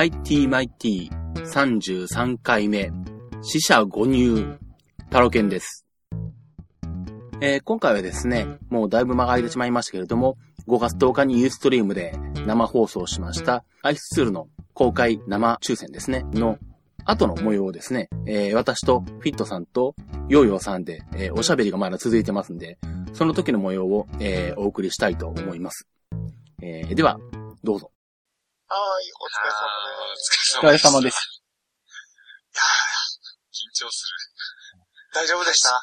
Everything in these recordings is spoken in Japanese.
ITMIT33 回目、死者誤入、タロケンです。えー今回はですね、もうだいぶ間が空いてしまいましたけれども、5月10日にユーストリームで生放送しました、アイスツールの公開生抽選ですね、の後の模様をですね、えー私とフィットさんとヨーヨーさんで、えーおしゃべりがまだ続いてますんで、その時の模様を、えーお送りしたいと思います。えでは、どうぞ。はい、お疲れ様です。お疲れ様です。緊張する。大丈夫でした？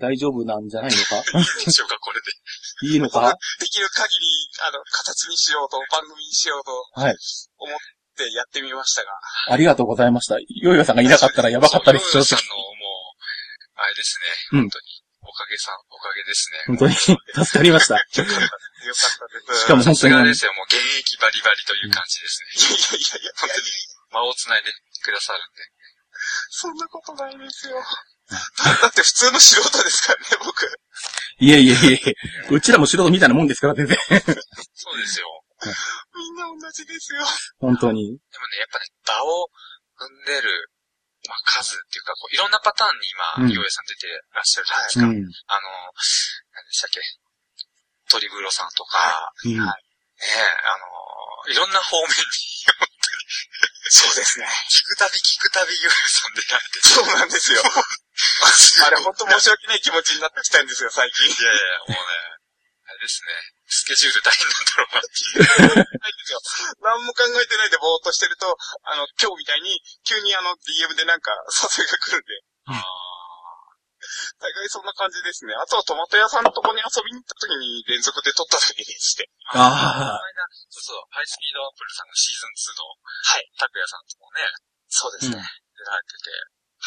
大丈夫なんじゃないのか？いいでしょうか、これで。いいのか？できる限り、あの、形にしようと、番組にしようと、はい思ってやってみましたが。ありがとうございました。ヨーヨーさんがいなかったらやばかったです、正直ヨーヨーさんの、もう、あれですね。うん本当に。おかげさん、おかげですね。本当に助かりました。よかったです。よかったです。しかも本当にさすがですよ、もう現役バリバリという感じですね。いやいやいや本当に間を繋いでくださるんで。そんなことないですよ。だって普通の素人ですからね、僕。いえいえいえ、うちらも素人みたいなもんですから、全然。そうですよ。みんな同じですよ。本当に。でもね、やっぱね、場を踏んでる、まあ、数っていうか、こういろんなパターンに今、うんさん出てらっしゃるじゃないですか。うん。あの、何でしたっけ、トリブロさんとか、うん。ねえ、あの、いろんな方面に。そうですね。聞くたび聞くたびヨーヨーさん出られてそうなんですよ。あれ本当申し訳ない気持ちになってきたんですよ、最近。いやいや、もうね、あれですね。スケジュール大変なんだろうなっていう。ないんですよ。何も考えてないでぼーっとしてると、あの、今日みたいに、急にあの、DM でなんか誘いが来るんで。うん大概そんな感じですね。あとはトマト屋さんのとこに遊びに行った時に連続で撮っただけでして。ああ。そうそう、ハイスピードアップルさんのシーズン2の、はい、拓也さんともね、そうですね、うん出られてて。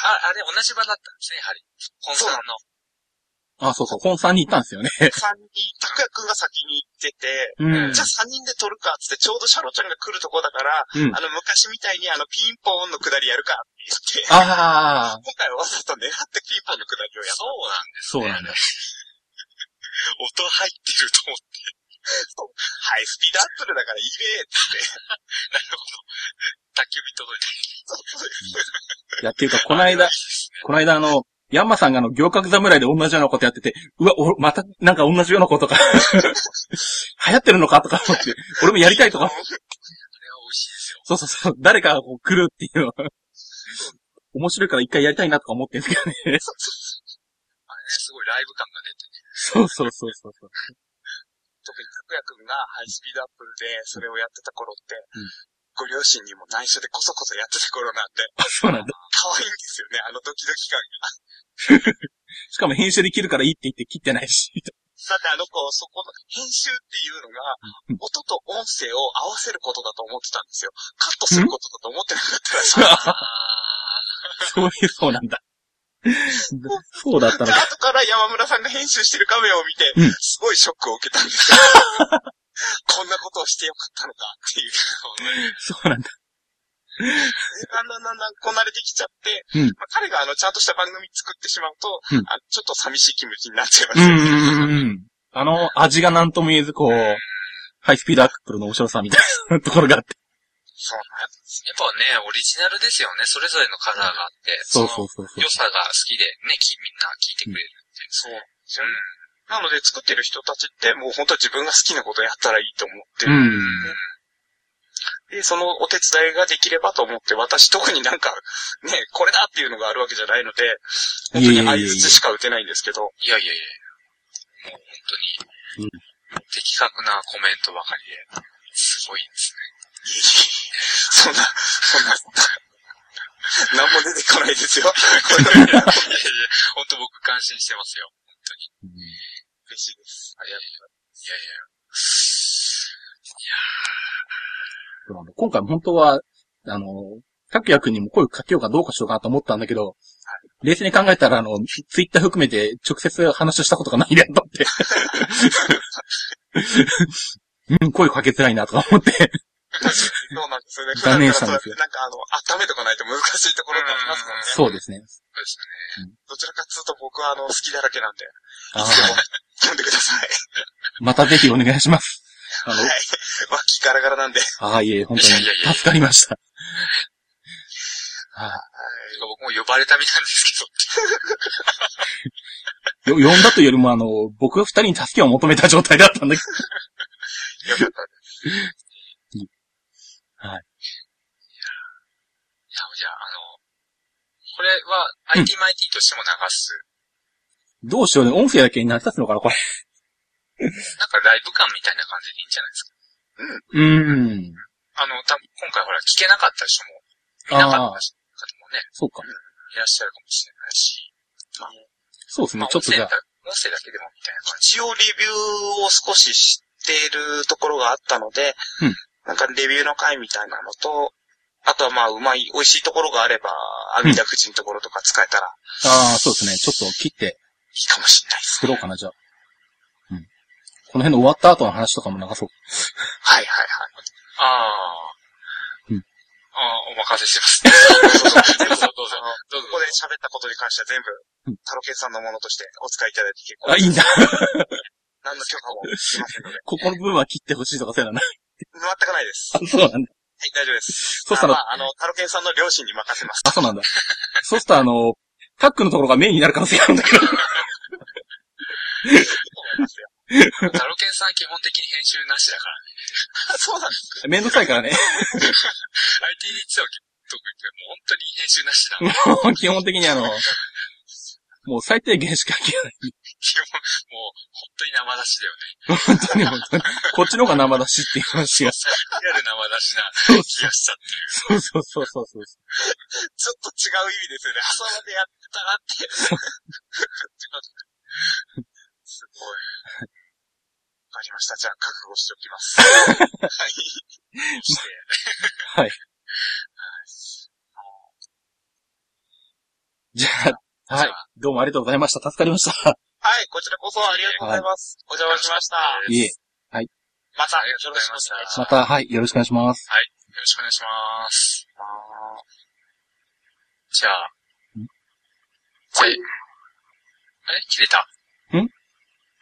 あ、あれ同じ場だったんですね、やはり。本さんの。あ、そうそう、本さんに行ったんですよね。さんに、拓也くんが先に行ってて、うんじゃあ3人で撮るかっつって、ちょうどシャロちゃんが来るとこだから、うんあの、昔みたいにあの、ピンポンの下りやるかって言って、ああ。今回はわざと狙ってピンポンの下りをやった。そうなんですそうなんだ。音入ってると思って。ハイスピードアップルだからいいべーっつって。なるほど。宅急便届いた。そうです。いや、っていうか、この間、この間あの、ヤンマさんがあの、行革侍で同じようなことやってて、うわ、お、また、なんか同じようなことが、流行ってるのかとか思って、俺もやりたいとかあれ、は美味しいですよ。そうそうそう、誰かがこう来るっていうのは、面白いから一回やりたいなとか思ってるんですけどね。あれね、すごいライブ感が出てね。そうそうそうそうそう。特に拓也くんがハイスピードアップルでそれをやってた頃って、うんご両親にも内緒でこそこそやってた頃なんで、あ、そうなんだ。可愛いんですよね、あのドキドキ感が。しかも編集できるからいいって言って切ってないし。だってあの子、そこの編集っていうのがうん、音と音声を合わせることだと思ってたんですよ。カットすることだと思ってなかったらしい。そういう、そうなんだ。そうだったので、か。後から山村さんが編集してる画面を見て、うんすごいショックを受けたんですよ。こんなことをしてよかったのかっていう。そうなんだ。だんだんだんだんこなれてきちゃって、うんまあ、彼があの、ちゃんとした番組作ってしまうと、うんあちょっと寂しい気持ちになっちゃいますよね。うんうんうんうん。あの、味が何とも言えず、こう、ハイスピードアップルの面白さみたいなところがあって。そうなん。やっぱね、オリジナルですよね。それぞれのカラーがあって、そうそうそうそう良。さが好きでね、きみんな聞いてくれるっていう。そうなので作ってる人たちってもう本当は自分が好きなことやったらいいと思ってる。うん。で、そのお手伝いができればと思って、私特になんか、ね、これだっていうのがあるわけじゃないので、本当に相槌しか打てないんですけど。いやいやいや、もう本当に、的確なコメントばかりで、すごいですね。そんな、そんな、何も出てこないですよ。いやいや、本当僕感心してますよ。本当に。嬉しいです。ありがとうございます。いやいや。今回本当は、あの、拓也くんにも声かけようかどうかしようかなと思ったんだけど、冷静に考えたら、あの、ツイッター含めて直接話をしたことがないなと思って。うん、声かけづらいなとか思って。そうなんですよね。断念したんですよなんかあの、温めとかないと難しいところがありますもんね。そうですね。そうですね。どちらかっつうと僕はあの、好きだらけなんで、いあつでもー読んでください。またぜひお願いします。あの、はい。脇ガラガラなんで。ああ、いえ、本当に助かりました。はい僕も呼ばれた身なんです よ、呼んだというよりも、あの、僕が二人に助けを求めた状態だったんだけど。けど。よかったです。はい。いや、じゃあ、あの、これは IT マイティとしても流す。どうしようね。音声だけに成り立つのかな、これ。なんかライブ感みたいな感じでいいんじゃないですか？うーん。あの、た今回ほら聞けなかった人も、見なかった方もね、そうか。いらっしゃるかもしれないし。まあ、そうですねまあ、。ちょっとじゃあ音声だ、けでもみたいな感じ。一応レビューを少し知っているところがあったので、うんなんかレビューの回みたいなのと、あとはまあ、うまい、美味しいところがあれば、阿弥陀口のところとか使えたらああ、そうですね。ちょっと切っていいかもしれないです。作ろうかな、じゃあ。うん。この辺の終わった後の話とかも流そう。はいはいああ。うんああ、お任せします。どうぞ、どうぞ。どうぞここで喋ったことに関しては全部うん、タロケンさんのものとしてお使いいただいて結構あ、いいんだ。何の許可もしませんので。ここの部分は切ってほしいとかそういうのはない。全くないです。あ、そうなんだ。はい、大丈夫です。そしたらあまあ、あの、タロケンさんの両親に任せます。あ、そうなんだ。そうするとあの、タックのところがメインになる可能性があるんだけど。思いますよ。タロケンさん基本的に編集なしだからね。そうなんです。めんどくさいからね。IT に強く特にもう本当に編集なしだ。基もう基本的にあの、もう最低限しか聞けない。本、もう本当に生出しだよね。本当に本当に。こっちの方が生出しっていう話が。リアル生出しなそう気がしたっていう。そうそうそうそうそう。ちょっと違う意味ですよね。朝までやったらって。すごい。わかりました。じゃあ、覚悟しておきます。はい。して。はい。じゃあ、はい。どうもありがとうございました。助かりました。はい、こちらこそありがとうございます。お邪魔しました。いえ。また、ありがとうございましたよろしくお願いしまた、はい。よろしくお願いします。よろしくお願いします。じゃあ、じゃあ、あれ？切れたん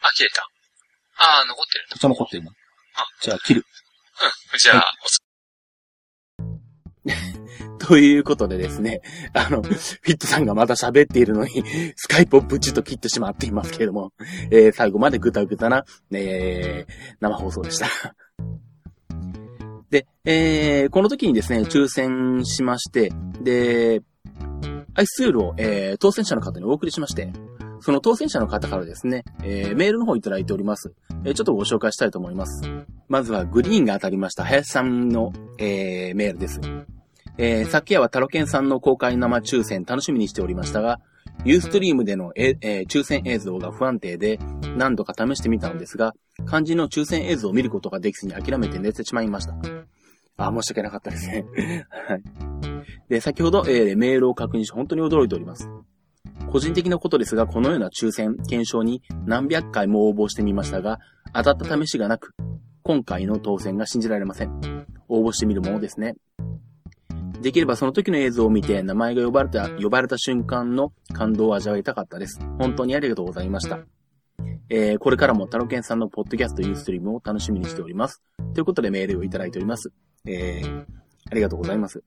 あ、切れた。あー、残ってるんだ。こっち残ってるな。じゃあ、切る。うん。じゃあ、おつ ということでですね、あの、フィットさんがまた喋っているのに、スカイプをブチッと切ってしまっていますけれども、えー、最後までぐたぐたな、えー、生放送でした。で、えー、この時にですね、抽選しまして、で、アイスツールを、えー、当選者の方にお送りしまして、その当選者の方からですね、えー、メールの方いただいております。えー、ちょっとご紹介したいと思います。まずはグリーンが当たりました、林さんの、えー、メールです。えー、昨夜はタロケンさんの公開生抽選楽しみにしておりましたが、ユーストリームでのえ、えー抽選映像が不安定で何度か試してみたのですが、肝心の抽選映像を見ることができずに諦めて寝てしまいました。あ、申し訳なかったですね。はい。で、先ほど、えーメールを確認し本当に驚いております。個人的なことですが、このような抽選、検証に何百回も応募してみましたが、当たった試しがなく、今回の当選が信じられません。応募してみるものですね。できればその時の映像を見て名前が呼ばれた、呼ばれた瞬間の感動を味わいたかったです。本当にありがとうございました。えー、これからもタロケンさんのポッドキャストユーストリームを楽しみにしております。ということでメールをいただいております。えー、ありがとうございます。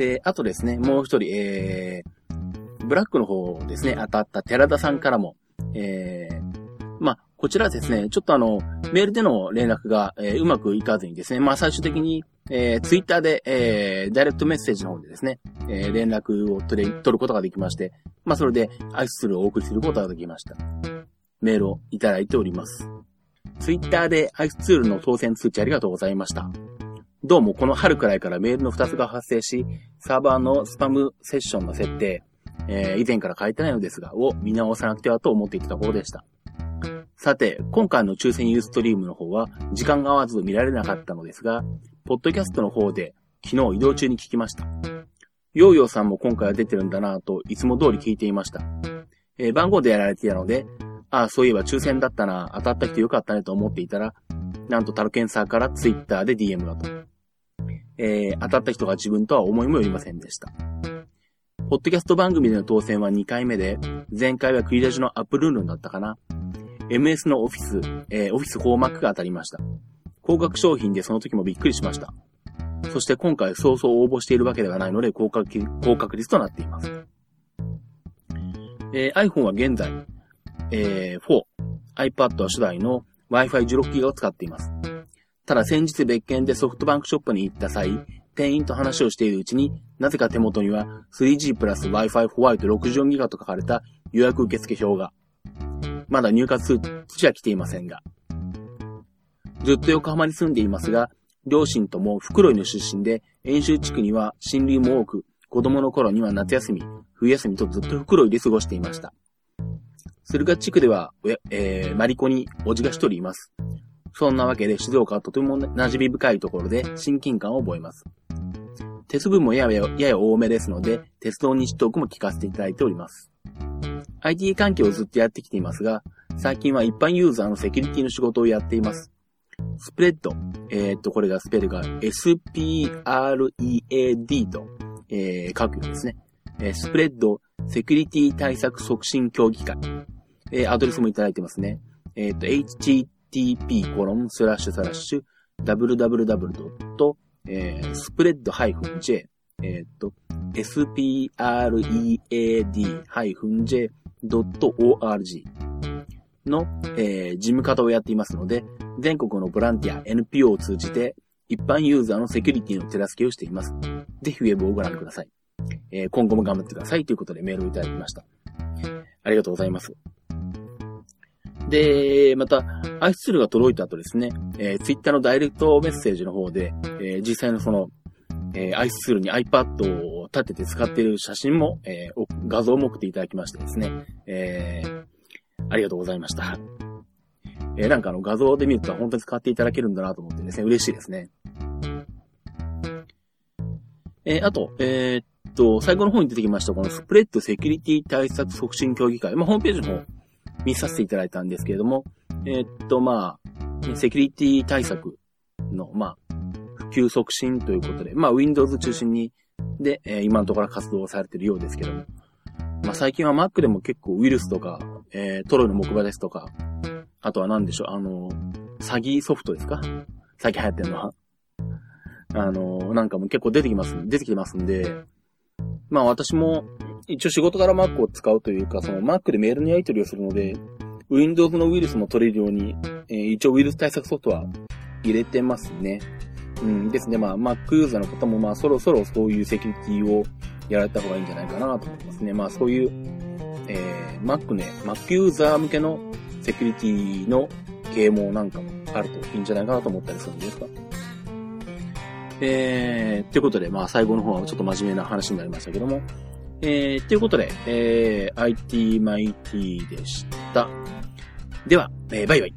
で、あとですね、もう一人、えー、ブラックの方ですね、当たった寺田さんからも、えー、まあ、こちらですね、ちょっとあの、メールでの連絡が、えーうまくいかずにですね、まあ最終的に、えー、ツイッターで、えー、ダイレクトメッセージの方でですね、えー連絡を取れ、取ることができまして、まあそれでアイスツールをお送りすることができました。メールをいただいております。ツイッターでアイスツールの当選通知ありがとうございました。どうもこの春くらいからメールの2つが発生し、サーバーのスパムセッションの設定、えー以前から書いてないのですが、を見直さなくてはと思っていたところでした。さて、今回の抽選ユーストリームの方は、時間が合わず見られなかったのですが、ポッドキャストの方で、昨日移動中に聞きました。ヨーヨーさんも今回は出てるんだなぁと、いつも通り聞いていました。えー番号でやられていたので、ああ、そういえば抽選だったな、当たった人よかったねと思っていたら、なんとタルケンサーからツイッターで DM がと。えー当たった人が自分とは思いもよりませんでした。ポッドキャスト番組での当選は2回目で、前回はクリラジのアップルールンだったかな。MS のオフィス、えー、オフィスフォーマックが当たりました。高額商品でその時もびっくりしました。そして今回早々応募しているわけではないので高確高確率となっています。えー、iPhone は現在、えー、4、iPad は初代の Wi-Fi 16ギガを使っています。ただ先日別件でソフトバンクショップに行った際、店員と話をしているうちに、なぜか手元には 3G プラス Wi-Fi ホワイト64ギガと書かれた予約受付表が。まだ入荷通知は来ていませんが。ずっと横浜に住んでいますが、両親とも袋井の出身で、遠州地区には親類も多く、子供の頃には夏休み、冬休みとずっと袋井で過ごしていました。駿河地区では、えー、マリコにおじが一人います。そんなわけで静岡はとても馴染み深いところで親近感を覚えます。鉄分もやややや多めですので、鉄道日トークも聞かせていただいております。IT 関係をずっとやってきていますが、最近は一般ユーザーのセキュリティの仕事をやっています。スプレッド、えー、っと、これがスペルが SPREAD と、えー、書くようですね。えー、スプレッドセキュリティ対策促進協議会。えー、アドレスもいただいてますね。えっ、ー、スプレッド -j えっ、と、spread-j.org の、えー、事務方をやっていますので、全国のボランティア NPO を通じて、一般ユーザーのセキュリティの手助けをしています。ぜひウェブをご覧ください。えー、今後も頑張ってくださいということでメールをいただきました。ありがとうございます。で、また、アイスツールが届いた後ですね、えー、Twitter のダイレクトメッセージの方で、えー、実際のその、えー、アイスツールに iPad を立てて使っている写真も、えー、画像も送っていただきましてですね、えー、ありがとうございました。えー、なんかあの画像で見ると本当に使っていただけるんだなと思ってですね、嬉しいですね。えー、あと、え、っと、最後の方に出てきました、このスプレッドセキュリティ対策促進協議会。まあ、ホームページの方見させていただいたんですけれども、えー、っと、まあ、セキュリティ対策の、まあ、普及促進ということで、まあ、Windows 中心に、で、えー、今のところ活動されているようですけども、まあ、最近は Mac でも結構ウイルスとか、えー、トロイの木馬ですとか、あとは何でしょう、あの、詐欺ソフトですか？最近流行ってるのは。あの、なんかも結構出てきます、出てきてますんで、まあ私も一応仕事から Mac を使うというか、その Mac でメールのやり取りをするので、Windows のウイルスも取れるように、えー、一応ウイルス対策ソフトは入れてますね。うんですね。まあ Mac ユーザーの方もまあそろそろそういうセキュリティをやられた方がいいんじゃないかなと思いますね。まあそういう、えー、Mac ね、Mac ユーザー向けのセキュリティの啓蒙なんかもあるといいんじゃないかなと思ったりするんですが。えー、ということで、まあ最後の方はちょっと真面目な話になりましたけども、えー、ということで、えー、IT マイティでした。では、えー、バイバイ。